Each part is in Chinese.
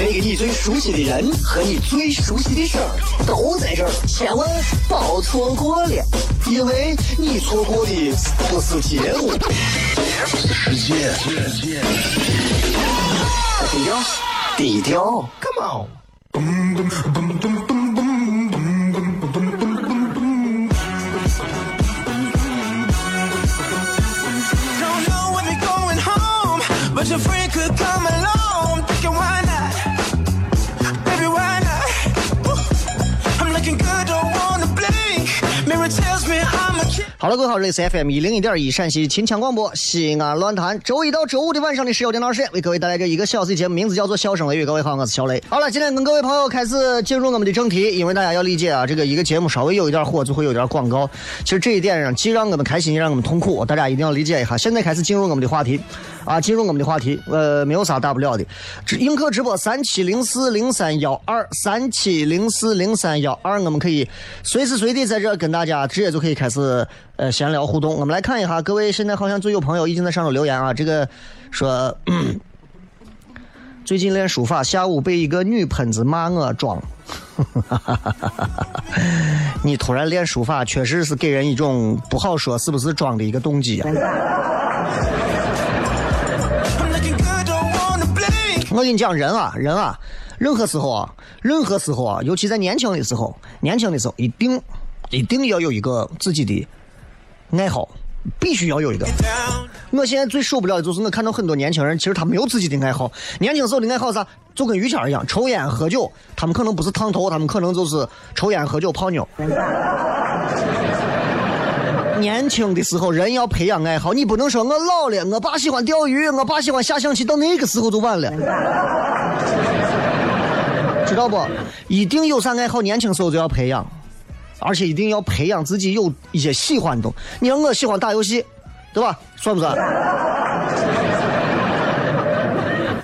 那个你最熟悉的人和你最熟悉的事儿都在这儿，千万别错过了，因为你错过的不是节目。低调，低调，Come on。好了，各位好，这里是 FM 一零一点一陕西秦腔广播西安论坛，周一到周五的晚上的十九点到二十点，为各位带来这一个小时的节目，名字叫做《笑声雷雨》。各位好，我是小雷。好了，今天跟各位朋友开始进入我们的正题，因为大家要理解啊，这个一个节目稍微有一点火，就会有点广告。其实这一点上，既让我们开心，也让我们痛苦，大家一定要理解一下。现在开始进入我们的话题，啊，进入我们的话题，呃，没有啥大不了的。映客直播三七零四零三幺二三七零四零三幺二，我们可以随时随地在这跟大家直接就可以开始呃闲聊互动。我们来看一下，各位现在好像就有朋友已经在上头留言啊，这个说。最近练书法，下午被一个女喷子骂我装。你突然练书法，确实是给人一种不好说是不是装的一个动机啊。我跟你讲，人啊，人啊，任何时候啊，任何时候啊，尤其在年轻的时候，年轻的时候一定一定要有一个自己的爱好，必须要有一个。我现在最受不了的就是我看到很多年轻人，其实他没有自己的爱好。年轻时候的爱好啥？就跟于谦一样，抽烟喝酒。他们可能不是烫头，他们可能就是抽烟喝酒泡妞。年轻的时候，人要培养爱好，你不能说我老了，我爸喜欢钓鱼，我爸喜欢下象棋，到那个时候就晚了，知道不？一定有啥爱好，年轻时候就要培养，而且一定要培养自己有一些喜欢的。你让我喜欢打游戏，对吧？算不算？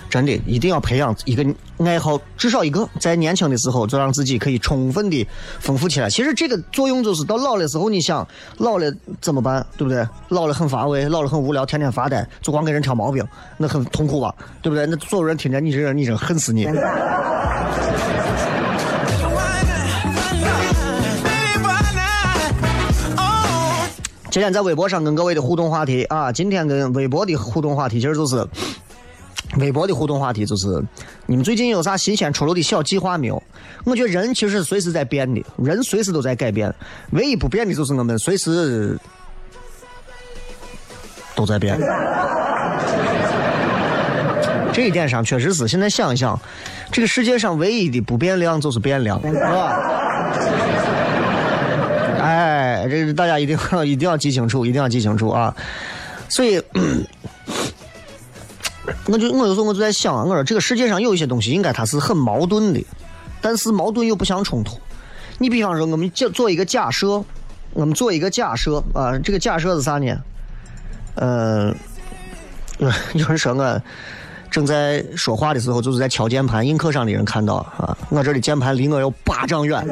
真的一定要培养一个爱好，至少一个，在年轻的时候就让自己可以充分的丰富起来。其实这个作用就是到老的时候，你想老了怎么办，对不对？老了很乏味，老了很无聊，天天发呆，就光给人挑毛病，那很痛苦吧，对不对？那所有人听见你这人，你真恨死你。今天在微博上跟各位的互动话题啊，今天跟微博的互动话题其实就是，微博的互动话题就是，你们最近有啥新鲜出炉的小计划没有？我觉得人其实随时在变的，人随时都在改变，唯一不变的就是我们随时都在变。这一点上确实是，现在想一想，这个世界上唯一的不变量就是变量，是吧？这个大家一定要一定要记清楚，一定要记清楚啊！所以，我就我有时候我就在想，我说这个世界上有一些东西应该它是很矛盾的，但是矛盾又不相冲突。你比方说，我们就做一个假设，我们做一个假设啊，这个假设是啥呢？呃，有有人说我正在说话的时候，就是在敲键盘，映客上的人看到啊，我这里键盘离我有八丈远。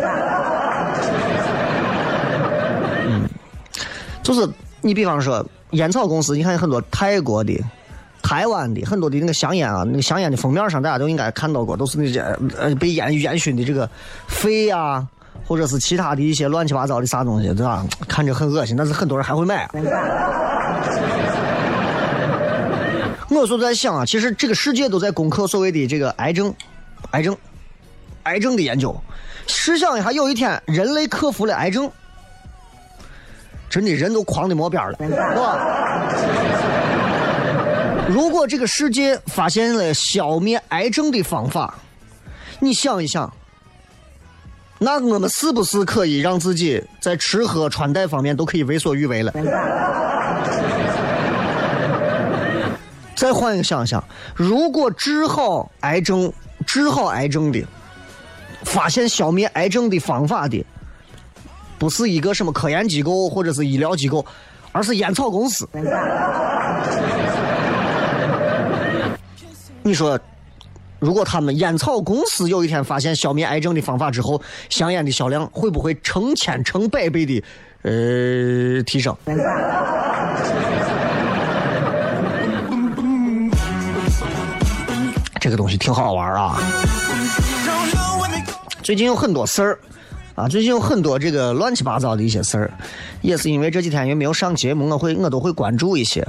就是你比方说烟草公司，你看很多泰国的、台湾的很多的那个香烟啊，那个香烟的封面上大家都应该看到过，都是那些呃被烟烟熏的这个肺啊，或者是其他的一些乱七八糟的啥东西，对吧？看着很恶心，但是很多人还会买。我就在想啊，其实这个世界都在攻克所谓的这个癌症、癌症、癌症的研究。试想一下，有一天人类克服了癌症。真的人都狂的没边了，是吧？如果这个世界发现了消灭癌症的方法，你想一想，那我们是不是可以让自己在吃喝穿戴方面都可以为所欲为了？再换一个想想，如果治好癌症、治好癌症的，发现消灭癌症的方法的。不是一个什么科研机构或者是医疗机构，而是烟草公司。你说，如果他们烟草公司有一天发现消灭癌症的方法之后，香烟的销量会不会成千成百倍的呃提升？这个东西挺好玩啊！最近有很多事儿啊，最近有很多这个乱七八糟的一些事儿，也是因为这几天也没有上节目，我会我都会关注一些，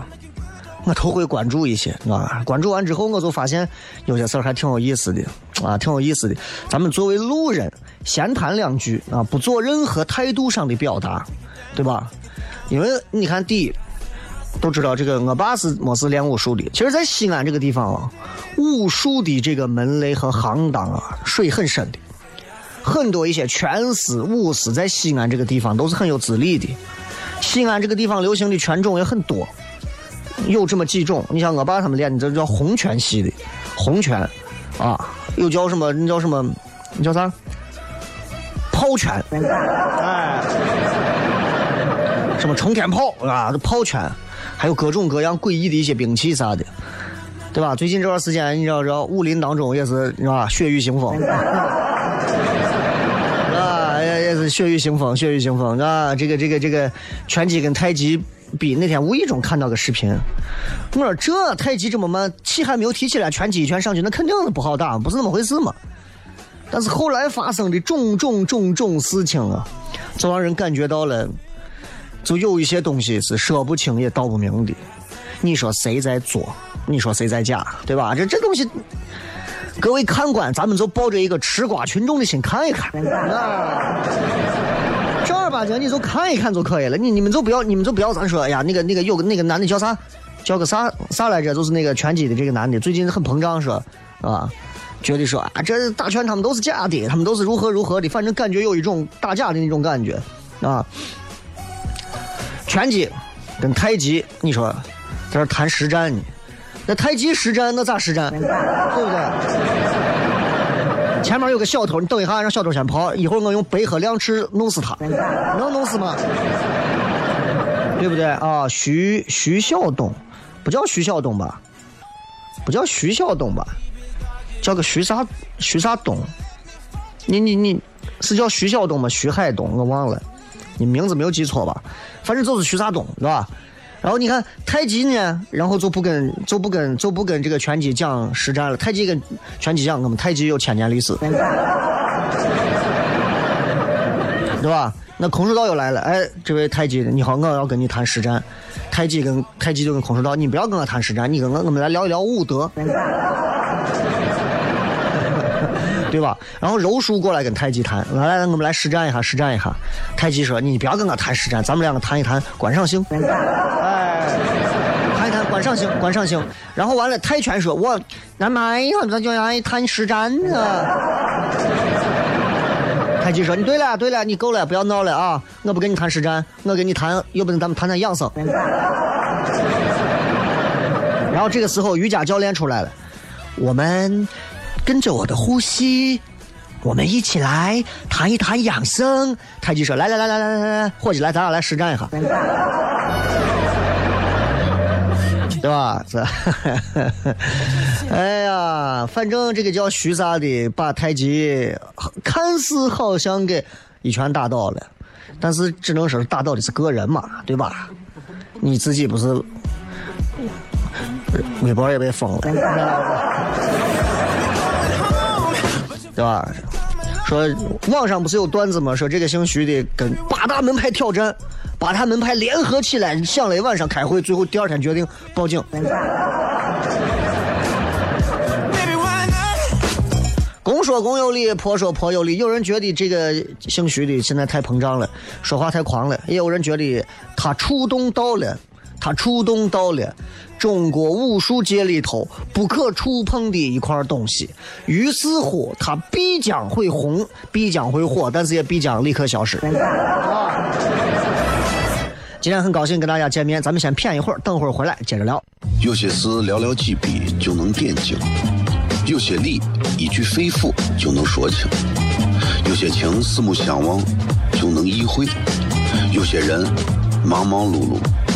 我都会关注一些啊。关注完之后，我就发现有些事儿还挺有意思的啊，挺有意思的。咱们作为路人，闲谈两句啊，不做任何态度上的表达，对吧？因为你看，第一。都知道这个，我爸是没是练武术的。其实，在西安这个地方啊，武术的这个门类和行当啊，水很深的。很多一些拳师、武师在西安这个地方都是很有资历的。西安这个地方流行的拳种也很多，有这么几种。你像我爸他们练的，这叫洪拳系的，洪拳啊，又叫什么？你叫什么？你叫啥？炮拳，哎，什么冲天炮啊？这炮拳。还有各种各样诡异的一些兵器啥的，对吧？最近这段时间，你知道，知道武林当中也是，是吧？血雨腥风，血雨腥风，血雨腥风，啊，这个这个这个拳击跟太极比，那天无意中看到个视频，我说这太极这么慢，气还没有提起来，拳击一拳上去，那肯定是不好打，不是那么回事嘛。但是后来发生的种种种种事情啊，就让人感觉到了。就有一些东西是说不清也道不明的，你说谁在作？你说谁在假？对吧？这这东西，各位看官，咱们就抱着一个吃瓜群众的心看一看，正儿八经你就看一看就可以了。你你们就不要，你们就不要咱说，哎呀，那个那个有个那个男的叫啥？叫个啥啥来着？就是那个拳击的这个男的，最近很膨胀，说啊，觉得说啊，这打拳他们都是假的，他们都是如何如何的，反正感觉有一种打假的那种感觉啊。拳击跟太极，你说在这谈实战呢？那太极实战，那咋实战？对不对？前面有个小偷，你等一下，让小偷先跑，一会儿我用白鹤亮翅弄死他，能弄死吗？对不对啊？徐徐晓东，不叫徐晓东吧？不叫徐晓东吧？叫个徐啥徐啥东？你你你是叫徐晓东吗？徐海东，我忘了，你名字没有记错吧？反正就是徐啥东，是吧？然后你看太极呢，然后就不跟就不跟就不跟这个拳击讲实战了。太极跟拳击讲，我们太极有千年历史，对吧？那空手道又来了，哎，这位太极，你好，我要跟你谈实战。太极跟太极就跟空手道，你不要跟我谈实战，你跟我我们来聊一聊武德。对吧？然后柔术过来跟太极谈，来来，我们来实战一下，实战一下。太极说：“你不要跟我谈实战，咱们两个谈一谈观赏性。”哎，谈一谈观赏性，观赏性。然后完了，泰拳说：“我那妈呀，咱就爱谈实战啊。”太极说：“你对了，对了，你够了，不要闹了啊！我不跟你谈实战，我跟你谈，要不然咱们谈谈养生。”然后这个时候瑜伽教练出来了，我们。跟着我的呼吸，我们一起来谈一谈养生。太极说：“来来来来来来来，伙计来，咱俩来实战一下，对吧？这，哎呀，反正这个叫徐啥的，把太极看似好像给一拳打倒了，但是只能说是打倒的是个人嘛，对吧？你自己不是微博也被封了。”对吧？说网上不是有段子吗？说这个姓徐的跟八大门派挑战，八大门派联合起来想了一晚上开会，最后第二天决定报警。公说公有理，婆说婆有理。有人觉得这个姓徐的现在太膨胀了，说话太狂了；也有人觉得他触动到了。他触动到了中国武术界里头不可触碰的一块东西，于是乎他必将会红，必将会火，但是也必将立刻消失。今天很高兴跟大家见面，咱们先谝一会儿，等会儿回来接着聊。有些事寥寥几笔就能点睛，有些理一句肺腑就能说清，有些情四目相望。就能意会；有些人忙忙碌碌，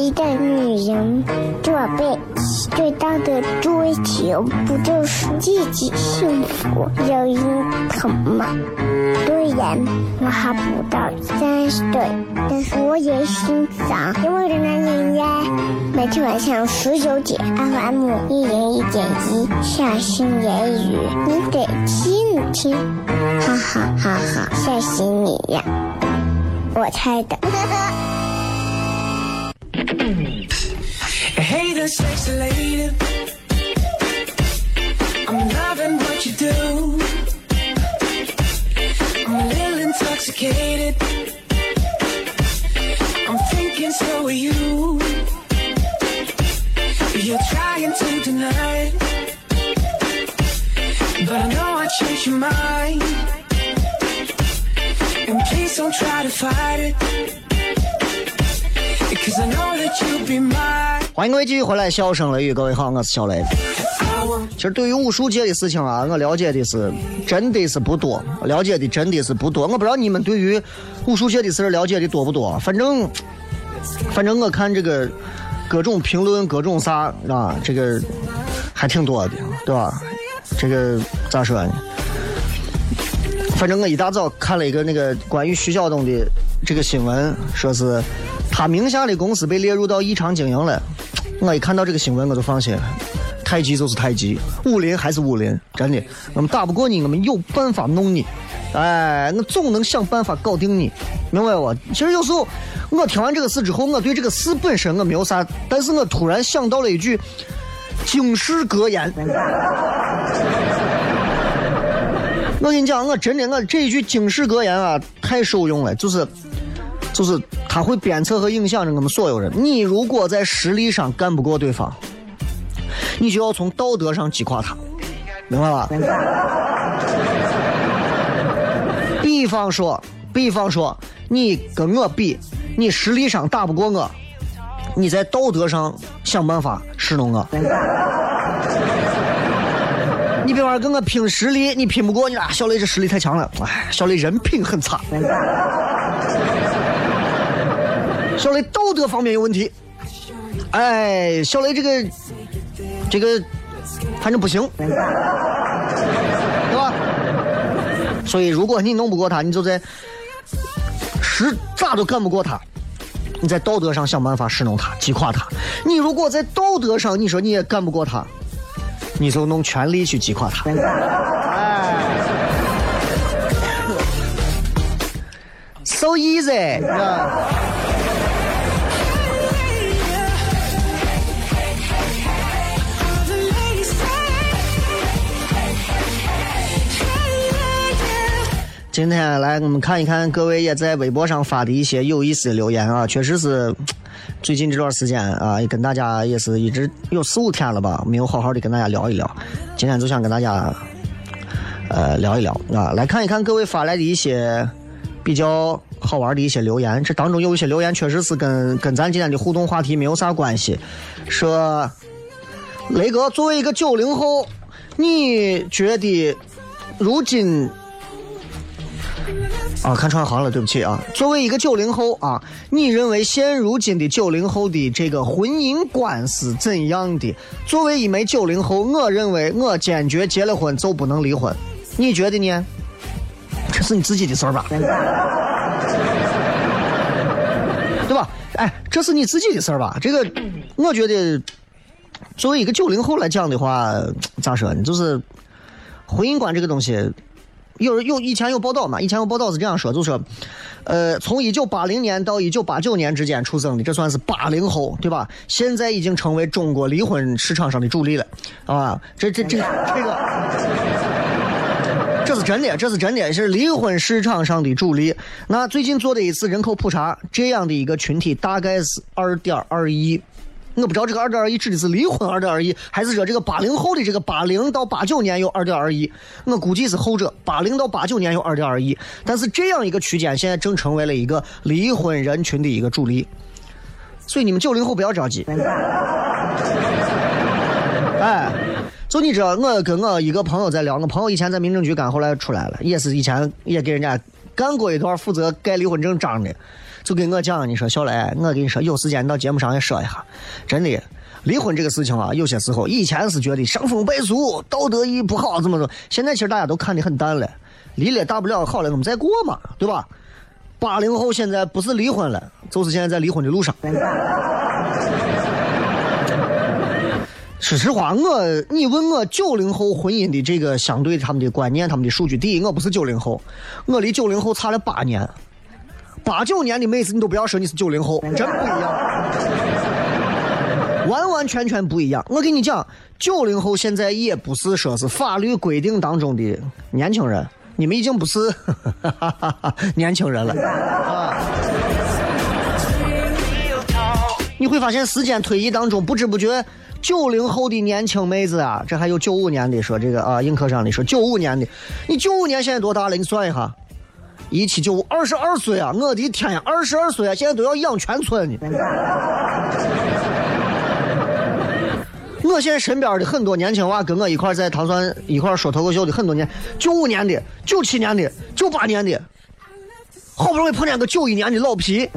一个女人，这辈子最大的追求，不就是自己幸福、有人疼吗？虽然我还不到三十岁，但是我也心脏因为的男人呀。每天晚上十九点，FM 一零一点一，下心言语，你得听听，哈哈哈哈，吓死你呀！我猜的。Hey, there, sexy lady. I'm loving what you do. I'm a little intoxicated. I'm thinking so are you. You're trying to deny it. But I know I changed your mind. And please don't try to fight it. 欢迎各位继续回来，笑声雷雨，各位好，我是小雷。其实对于武术界的事情啊，我了解的是真的是不多，了解的真的是不多。我不知道你们对于武术界的事儿了解的多不多，反正反正我看这个各种评论、各种啥啊，这个还挺多的，对吧？这个咋说呢？反正我一大早看了一个那个关于徐晓东的这个新闻，说是他名下的公司被列入到异常经营了。我一看到这个新闻，我就放心了。太极就是太极，武林还是武林，真的，我们打不过你，我们有办法弄你，哎，我总能想办法搞定你，明白不？其实有时候我听完这个事之后，我对这个事本身我没有啥，但是我突然想到了一句警示格言。我跟你讲，我真的，我这一句警示格言啊，太受用了，就是，就是他会鞭策和影响着我们所有人。你如果在实力上干不过对方，你就要从道德上击垮他，明白吧？比方说，比方说，你跟我比，你实力上打不过我，你在道德上想办法使弄我。你比方跟我拼实力，你拼不过你啊，小雷这实力太强了，哎，小雷人品很差，小雷道德方面有问题，哎，小雷这个这个反正不行，对吧？所以如果你弄不过他，你就在实咋都干不过他，你在道德上想办法使弄他，击垮他。你如果在道德上你说你也干不过他，你就弄全力去击垮他。哎，so easy，今天来我们看一看各位也在微博上发的一些有意思的留言啊，确实是 最近这段时间啊，也跟大家也是一直有四五天了吧，没有好好的跟大家聊一聊。今天就想跟大家呃聊一聊啊，来看一看各位发来的一些比较好玩的一些留言。这当中有一些留言确实是跟跟咱今天的互动话题没有啥关系。说雷哥作为一个九零后，你觉得如今？啊，看串行了，对不起啊。作为一个九零后啊，你认为现如今的九零后的这个婚姻观是怎样的？作为一枚九零后，我认为我坚决结了婚就不能离婚。你觉得呢？这是你自己的事儿吧？对吧？哎，这是你自己的事儿吧？这个，我觉得，作为一个九零后来讲的话，咋说呢？就是婚姻观这个东西。有有以前有报道嘛？以前有报道是这样说，就说，呃，从一九八零年到一九八九年之间出生的，这算是八零后，对吧？现在已经成为中国离婚市场上的主力了，啊，这这这这个，这是真的，这是真的，是离婚市场上的主力。那最近做的一次人口普查，这样的一个群体大概是二点二亿。我不知道这个二点二亿指的是离婚二点二亿，还是说这个八零后的这个八零到八九年有二点二亿？我估计是后者，八零到八九年有二点二亿。但是这样一个区间，现在正成为了一个离婚人群的一个主力。所以你们九零后不要着急。哎，就你知道，我跟我一个朋友在聊，我朋友以前在民政局干，后来出来了，也是以前也给人家干过一段负责盖离婚证章的。就跟我讲，你说小雷，我跟你说，有时间你到节目上也说一下，真的，离婚这个事情啊，有些时候以前是觉得伤风败俗、道德意义不好，怎么着，现在其实大家都看得很淡了，离了大不了好了，我们再过嘛，对吧？八零后现在不是离婚了，就是现在在离婚的路上。说实话，我你问我九零后婚姻的这个相对他们的观念、他们的数据，第一，我不是九零后，我离九零后差了八年。八九年的妹子，你都不要说你是九零后，真不一样，完完全全不一样。我跟你讲，九零后现在也不是说是法律规定当中的年轻人，你们已经不是 年轻人了啊！你会发现，时间推移当中，不知不觉，九零后的年轻妹子啊，这还有九五年的说这个啊，映客上的说九五年的，你九五年现在多大了？你算一下。一七九五，二十二岁啊！我的天呀，二十二岁啊！现在都要养全村呢。我现在身边的很多年轻娃跟我一块在唐山一块说脱口秀的很多年，九五年的、九七年的、九八年的，好不容易碰见个九一年的老皮，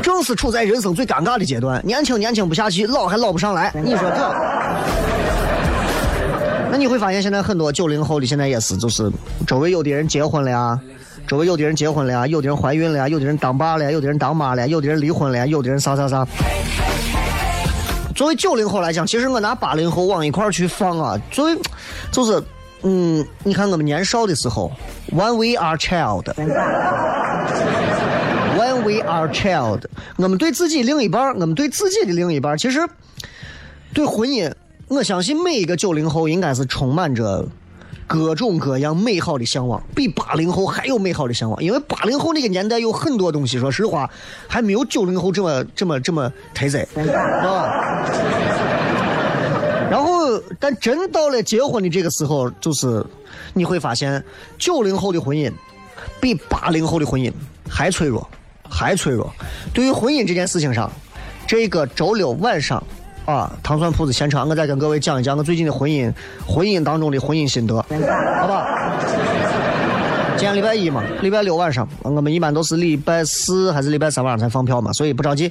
正是处在人生最尴尬的阶段，年轻年轻不下去，老还老不上来。你说这？那你会发现，现在很多九零后的现在也是，就是周围有的人结婚了呀，周围有的人结婚了呀，有的人怀孕了呀，有的人当爸了，有的人当妈了，有的人离婚了呀，有的人啥啥啥。作为九零后来讲，其实我拿八零后往一块儿去放啊，作为就是，嗯，你看我们年少的时候，When we are child，When we are child，我们对自己另一半，我们对自己的另一半，其实对婚姻。我相信每一个九零后应该是充满着各种各样美好的向往，比八零后还有美好的向往。因为八零后那个年代有很多东西，说实话还没有九零后这么这么这么忒贼，知道吧？然后，但真到了结婚的这个时候，就是你会发现，九零后的婚姻比八零后的婚姻还脆弱，还脆弱。对于婚姻这件事情上，这个周六晚上。啊，糖蒜铺子现场，我再跟各位讲一讲我最近的婚姻，婚姻当中的婚姻心得，好吧？今天礼拜一嘛，礼拜六晚上，我们一般都是礼拜四还是礼拜三晚上才放票嘛，所以不着急。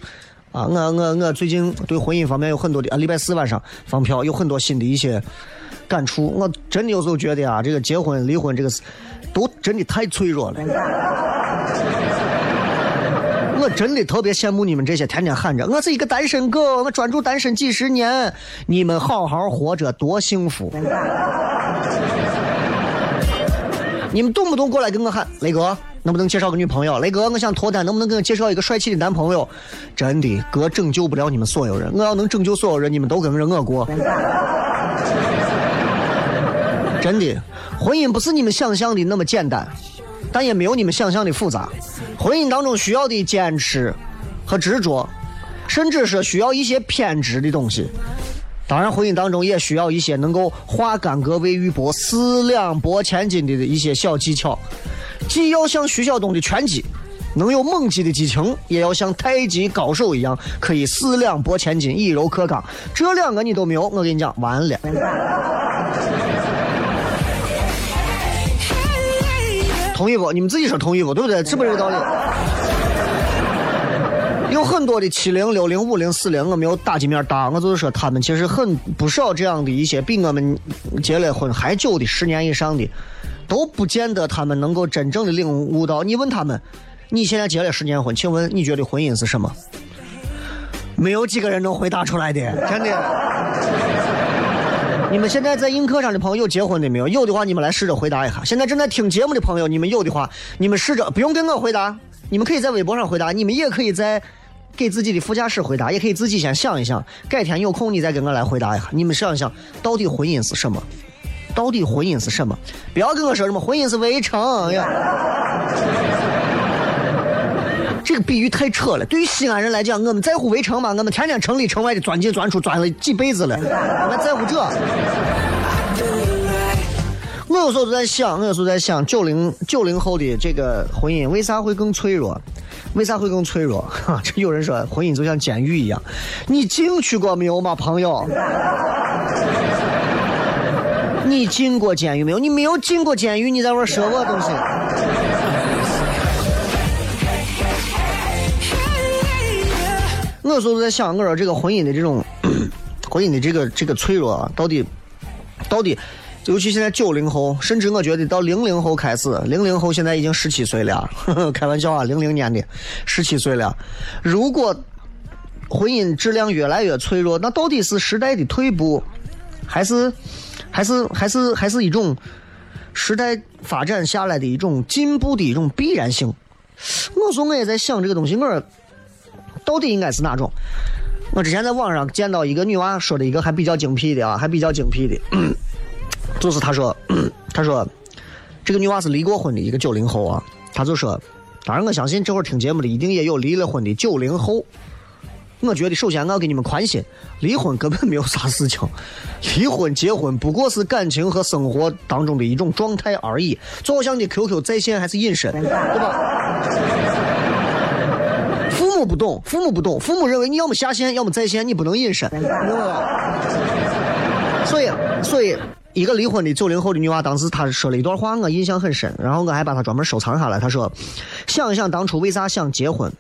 啊，我我我最近对婚姻方面有很多的啊，礼拜四晚上放票，有很多新的一些感触。我真的有时候觉得啊，这个结婚离婚这个事，都真的太脆弱了。我真的特别羡慕你们这些天天喊着我是一个单身狗，我专注单身几十年，你们好好活着多幸福！你们动不动过来跟我喊雷哥，能不能介绍个女朋友？雷哥，我想脱单，能不能给我介绍一个帅气的男朋友？真的，哥拯救不了你们所有人，我要能拯救所有人，你们都跟着我过。真的，婚姻不是你们想象的那么简单。但也没有你们想象的复杂。婚姻当中需要的坚持和执着，甚至是需要一些偏执的东西。当然，婚姻当中也需要一些能够化干戈为玉帛、四两拨千斤的一些小技巧。既要像徐晓东的拳击能有猛击的激情，也要像太极高手一样可以四两拨千斤、以柔克刚。这两个你都没有，我跟你讲，完了。同意不？你们自己说同意不？对不对？是不是这个道理？有很多的七零、六零、五零、四零，我没有打击面大，我就是说他们其实很不少这样的一些比我们结了婚还久的十年以上的，都不见得他们能够真正的领悟到。你问他们，你现在结了十年婚，请问你觉得婚姻是什么？没有几个人能回答出来的，真的。你们现在在映客上的朋友有结婚的没有？有的话，你们来试着回答一下。现在正在听节目的朋友，你们有的话，你们试着不用跟我回答，你们可以在微博上回答，你们也可以在给自己的副驾驶回答，也可以自己先想一想，改天有空你再跟我来回答一下。你们想一想，到底婚姻是什么？到底婚姻是什么？不要跟我说什么婚姻是围城呀，这个比喻太扯了。对于西安人来讲，我们在乎围城吗？我们天天城里城外的钻进钻出，钻了几辈子了，还在乎这？我有时候都在想，我有时候在想，九零九零后的这个婚姻为啥会更脆弱？为啥会更脆弱？哈，这有人说婚姻就像监狱一样，你进去过没有嘛，朋友？你进过监狱没有？你没有进过监狱，你在玩说我东西？有时候在想，我说这个婚姻的这种婚姻的这个这个脆弱，到底到底？尤其现在九零后，甚至我觉得到零零后开始，零零后现在已经十七岁了，开玩笑啊，零零年的十七岁了。如果婚姻质量越来越脆弱，那到底是时代的退步，还是还是还是还是一种时代发展下来的一种进步的一种必然性？我说我也在想这个东西，我说到底应该是哪种？我之前在网上见到一个女娃说的一个还比较精辟的啊，还比较精辟的。就是他说，他说，这个女娃是离过婚的一个九零后啊。他就说，当然我相信这会儿听节目的一定也有离了婚的九零后。我觉得首先我要给你们宽心，离婚根本没有啥事情，离婚结婚不过是感情和生活当中的一种状态而已。就好像你 QQ 在线还是隐身，对吧？我不懂，父母不懂，父母认为你要么下线，要么在线，你不能隐身，所以，所以。一个离婚的九零后的女娃，当时她说了一段话，我印象很深，然后我还把她专门收藏下来。她说：“想一想当初为啥想结婚，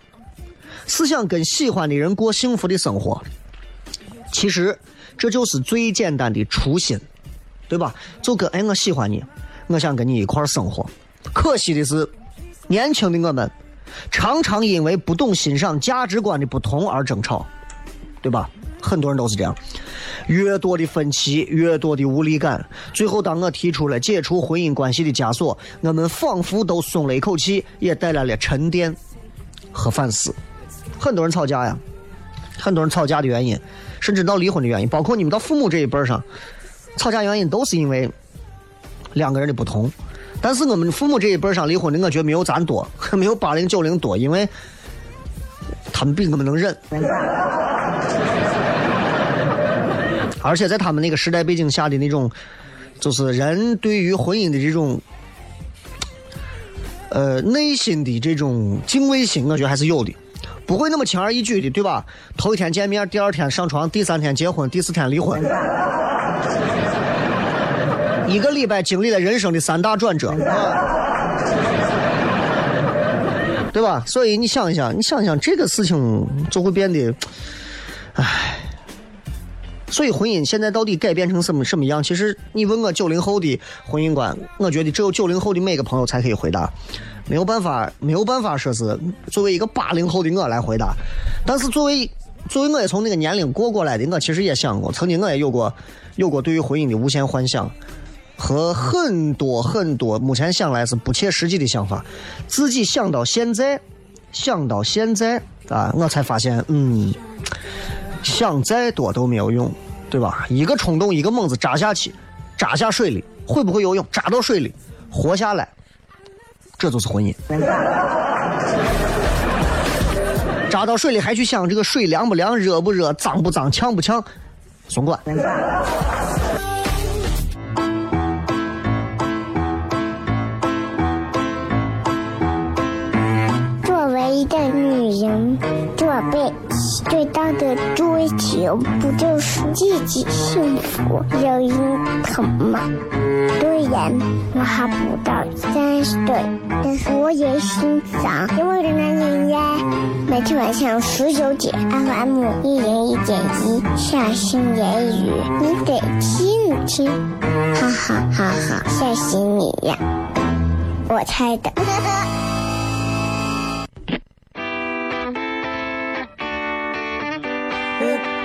是想跟喜欢的人过幸福的生活。其实这就是最简单的初心，对吧？就跟哎，我喜欢你，我想跟你一块生活。可惜的是，年轻的我们常常因为不懂欣赏价值观的不同而争吵，对吧？很多人都是这样。”越多的分歧，越多的无力感。最后，当我提出了解除婚姻关系的枷锁，我们仿佛都松了一口气，也带来了沉淀和反思。很多人吵架呀，很多人吵架的原因，甚至到离婚的原因，包括你们到父母这一辈上，吵架原因都是因为两个人的不同。但是我们父母这一辈上离婚的，我觉得没有咱多，没有八零九零多，因为他们比我们能忍。而且在他们那个时代背景下的那种，就是人对于婚姻的这种，呃，内心的这种敬畏心，我觉得还是有的，不会那么轻而易举的，对吧？头一天见面，第二天上床，第三天结婚，第四天离婚，一个礼拜经历了人生的三大转折，对吧？所以你想一想，你想想这个事情就会变得，唉。所以婚姻现在到底改变成什么什么样？其实你问我九零后的婚姻观，我觉得只有九零后的每个朋友才可以回答，没有办法，没有办法说是作为一个八零后的我来回答。但是作为作为我也从那个年龄过过来的，我其实也想过，曾经我也有过有过对于婚姻的无限幻想和很多很多目前想来是不切实际的想法。自己想到现在，想到现在啊，我才发现，嗯。想再多都没有用，对吧？一个冲动，一个猛子扎下去，扎下水里，会不会游泳？扎到水里，活下来，这就是婚姻。扎到水里还去想这个水凉不凉、热不热、脏不脏、呛不呛，松管。一个女人，做背。最大的追求不就是自己幸福、有人疼吗？虽然我还不到三十岁，但是我也心脏因为的男人呀。每天晚上十九点，FM 一零一点一，下心言语，你得听一听，哈哈哈哈，吓死你呀！我猜的。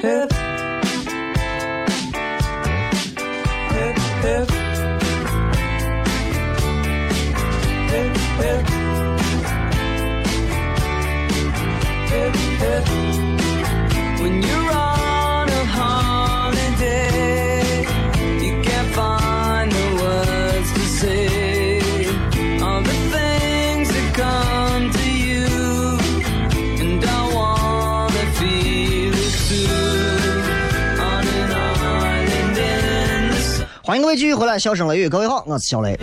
If 欢迎各位继续回来，笑声雷雨，各位好，我是小雷。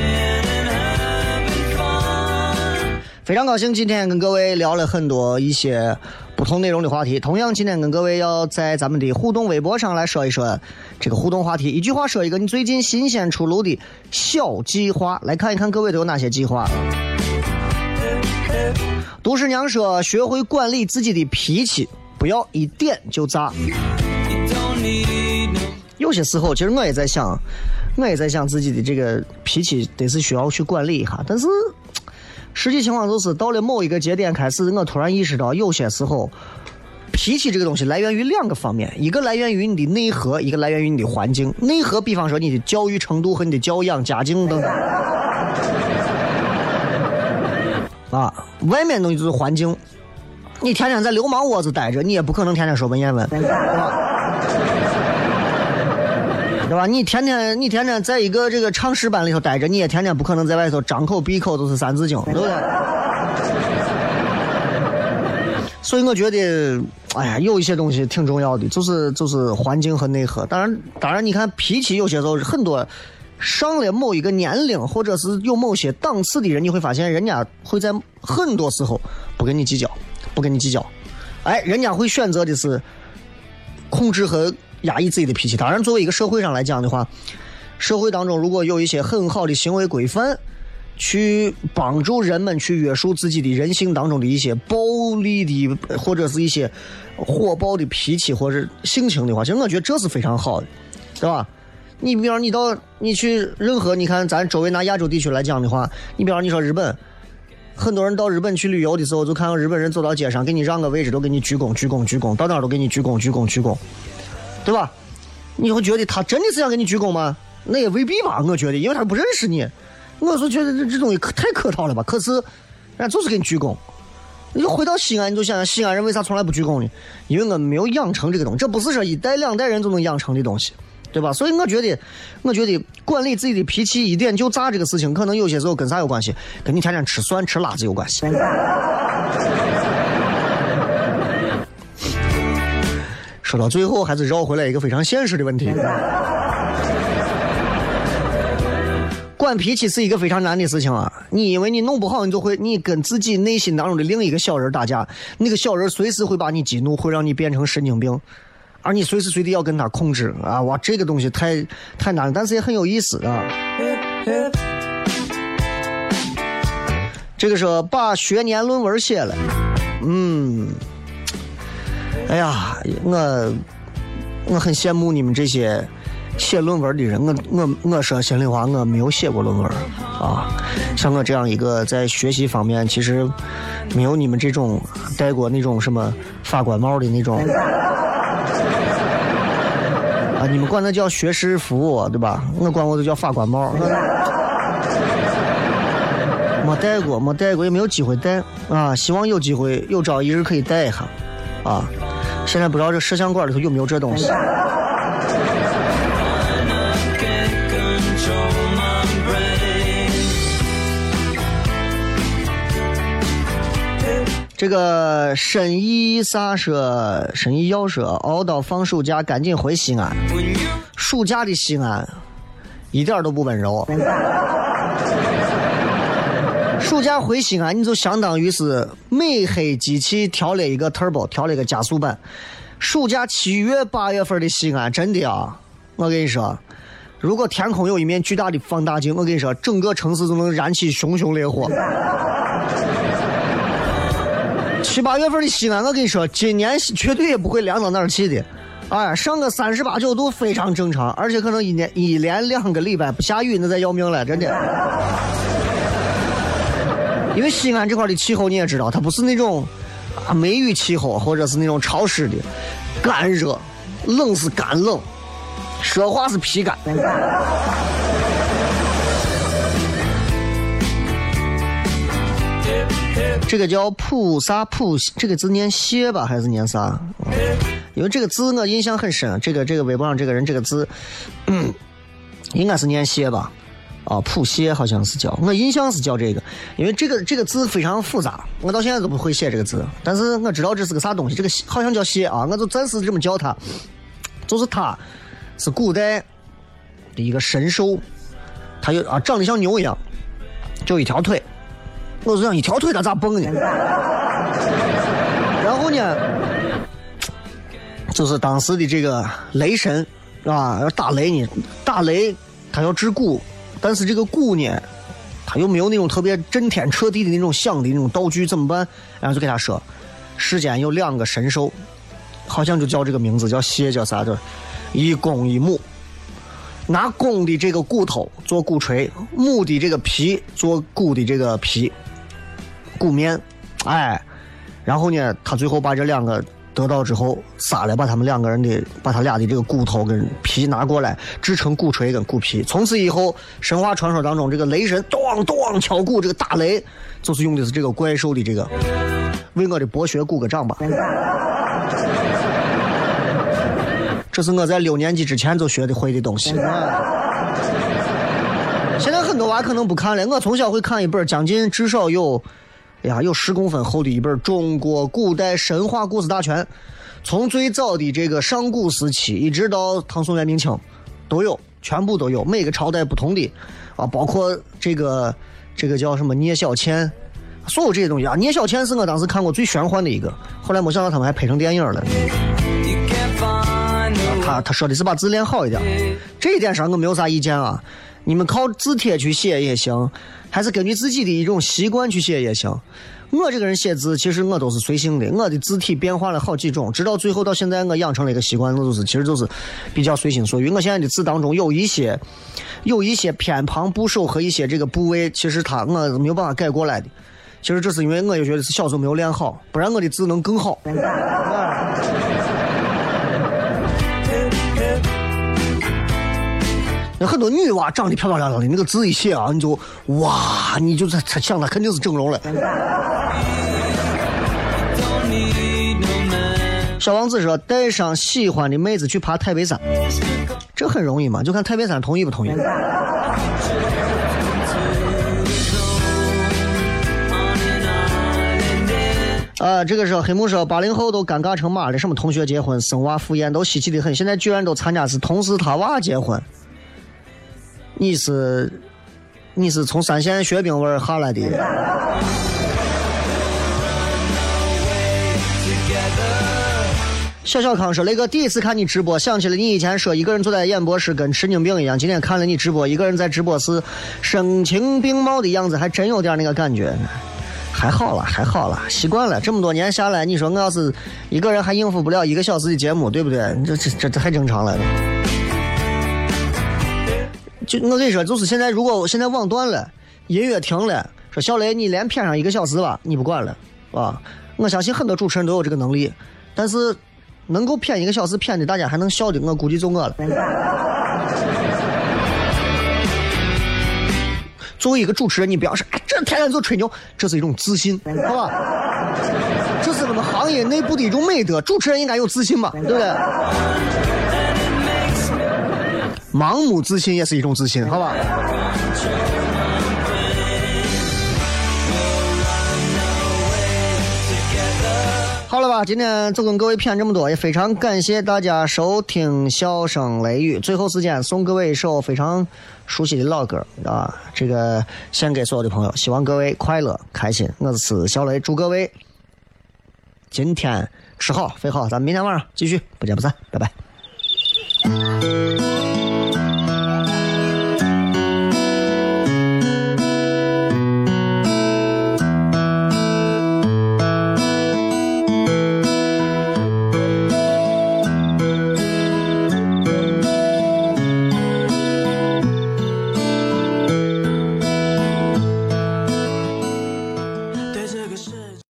非常高兴今天跟各位聊了很多一些不同内容的话题。同样，今天跟各位要在咱们的互动微博上来说一说这个互动话题。一句话说一个你最近新鲜出炉的小计划，来看一看各位都有哪些计划。杜十娘说：“学会管理自己的脾气，不要一点就炸。”有些时候，其实我也在想，我也在想自己的这个脾气得是需要去管理一下。但是，实际情况就是到了某一个节点开始，我突然意识到，有些时候脾气这个东西来源于两个方面，一个来源于你的内核，一个来源于你的环境。内核，比方说你的教育程度和你的教养、家境等。啊，外面东西就是环境。你天天在流氓窝子待着，你也不可能天天说文言文，对吧？对吧？你天天你天天在一个这个唱诗班里头待着，你也天天不可能在外头张口闭口都是三字经，对不对？所以我觉得，哎呀，有一些东西挺重要的，就是就是环境和内核。当然，当然，你看脾气有些时候很多。上了某一个年龄，或者是有某些档次的人，你会发现人家会在很多时候不跟你计较，不跟你计较。哎，人家会选择的是控制和压抑自己的脾气。当然，作为一个社会上来讲的话，社会当中如果有一些很好的行为规范，去帮助人们去约束自己的人性当中的一些暴力的或者是一些火爆的脾气或者性情的话，其实我觉得这是非常好的，对吧？你比方你到你去任何你看咱周围拿亚洲地区来讲的话，你比方你说日本，很多人到日本去旅游的时候，就看到日本人走到街上给你让个位置都给你鞠躬鞠躬鞠躬，到哪都给你鞠躬鞠躬鞠躬，对吧？你会觉得他真的是想给你鞠躬吗？那也未必吧，我觉得，因为他不认识你，我是觉得这这东西可太客套了吧。可是，人家就是给你鞠躬。你就回到西安，你就想想西安人为啥从来不鞠躬呢？因为我们没有养成这个东西，这不是说一代两代人就能养成的东西。对吧？所以我觉得，我觉得管理自己的脾气一点就炸这个事情，可能有些时候跟啥有关系？跟你天天吃蒜吃辣子有关系。说到最后，还是绕回来一个非常现实的问题：管脾气是一个非常难的事情啊！你因为你弄不好，你就会你跟自己内心当中的另一个小人打架，那个小人随时会把你激怒，会让你变成神经病。而你随时随地要跟他控制啊！哇，这个东西太太难了，但是也很有意思啊。这个说把学年论文写了，嗯，哎呀，我我很羡慕你们这些写论文的人。我我我说心里话，我没有写过论文啊。像我这样一个在学习方面其实没有你们这种戴过那种什么法官帽的那种。啊，你们管那叫学士服，对吧？我管我都叫法官帽。没戴过，没戴过，也没有机会戴啊。希望有机会，有朝一日可以戴一下。啊，现在不知道这摄像馆里头有没有这东西。这个沈一啥说？沈一要说熬到放暑假，赶紧回西安。暑假的西安一点都不温柔。暑假回西安，你就相当于是美黑机器调了一个 turbo，调了一个加速版。暑假七月八月份的西安，真的啊，我跟你说，如果天空有一面巨大的放大镜，我跟你说，整个城市都能燃起熊熊烈火。七八月份的西安，我跟你说，今年绝对也不会凉到哪儿去的，哎，上个三十八九度非常正常，而且可能一年一连两个礼拜不下雨，那才要命了，真的。因为西安这块的气候你也知道，它不是那种啊梅雨气候，或者是那种潮湿的，干热，冷是干冷，说话是皮干。这个叫普啥普，这个字念谢吧还是念啥？因为这个字我印象很深。这个这个微博上这个人这个字，应该是念谢吧？啊，普谢好像是叫，我印象是叫这个。因为这个这个字非常复杂，我到现在都不会写这个字。但是我知道这是个啥东西，这个好像叫谢啊，我就暂时这么叫它。就是它是古代的一个神兽，它有啊长得像牛一样，就一条腿。我就想一条腿它咋蹦呢？然后呢，就是当时的这个雷神啊，要打雷呢，打雷它要治鼓，但是这个鼓呢，他又没有那种特别震天彻地的那种响的那种道具，怎么办？然后就给他说，世间有两个神兽，好像就叫这个名字，叫谢叫啥的，一公一母。拿公的这个骨头做鼓槌，母的这个皮做鼓的这个皮，鼓面，哎，然后呢，他最后把这两个得到之后，杀了，把他们两个人的，把他俩的这个骨头跟皮拿过来，制成鼓锤跟鼓皮。从此以后，神话传说当中，这个雷神咚咚敲鼓，这个打雷，就是用的是这个怪兽的这个，为我的博学鼓个掌吧。这是我在六年级之前就学的会的东西。现在很多娃可能不看了，我从小会看一本将近至少有，呀，有十公分厚的一本《中国古代神话故事大全》，从最早的这个上古时期一直到唐宋元明清，都有，全部都有，每个朝代不同的，啊，包括这个这个叫什么聂小倩，所有这些东西啊，聂小倩是我当时看过最玄幻的一个，后来没想到他们还拍成电影了。他他说的是把字练好一点，这一点上我没有啥意见啊。你们靠字帖去写也行，还是根据自己的一种习惯去写也行。我这个人写字，其实我都是随性的，我的字体变化了好几种，直到最后到现在，我养成了一个习惯，我就是其实就是比较随心所欲。我现在的字当中有一些有一些偏旁部首和一些这个部位，其实它我没有办法改过来的。其实这是因为我也觉得是小时候没有练好，不然我的字能更好。很多女娃长得漂漂亮亮的，那个字一写啊，你就哇，你就在想她肯定是整容了。小王子说：“带上喜欢的妹子去爬太白山，这很容易嘛，就看太白山同意不同意。”啊，这个时候黑木说：“八零后都尴尬成妈了，什么同学结婚、生娃、赴宴都稀奇的很，现在居然都参加是同事他娃结婚。”你是你是从三线雪冰味下来的？小小康说：“雷哥，第一次看你直播，想起了你以前说一个人坐在演播室跟神经病一样。今天看了你直播，一个人在直播室声情并茂的样子，还真有点那个感觉。还好了，还好了，习惯了。这么多年下来，你说我要是一个人还应付不了一个小时的节目，对不对？这这这太正常了。”我跟你说，就是现在，如果现在网断了，音乐停了，说小雷你连骗上一个小时吧，你不管了，啊，我相信很多主持人都有这个能力，但是能够骗一个小时骗的大家还能笑的，我估计就我了。作为一个主持人，你不要说，哎，这天天就吹牛，这是一种自信，好吧？这是我们行业内部的一种美德，主持人应该有自信嘛，对不对？盲目自信也是一种自信，好吧？好了吧，今天就跟各位谝这么多，也非常感谢大家收听《笑声雷雨》。最后时间送各位一首非常熟悉的老歌啊，这个献给所有的朋友，希望各位快乐开心。我是小雷，祝各位今天吃好睡好，咱们明天晚上继续，不见不散，拜拜。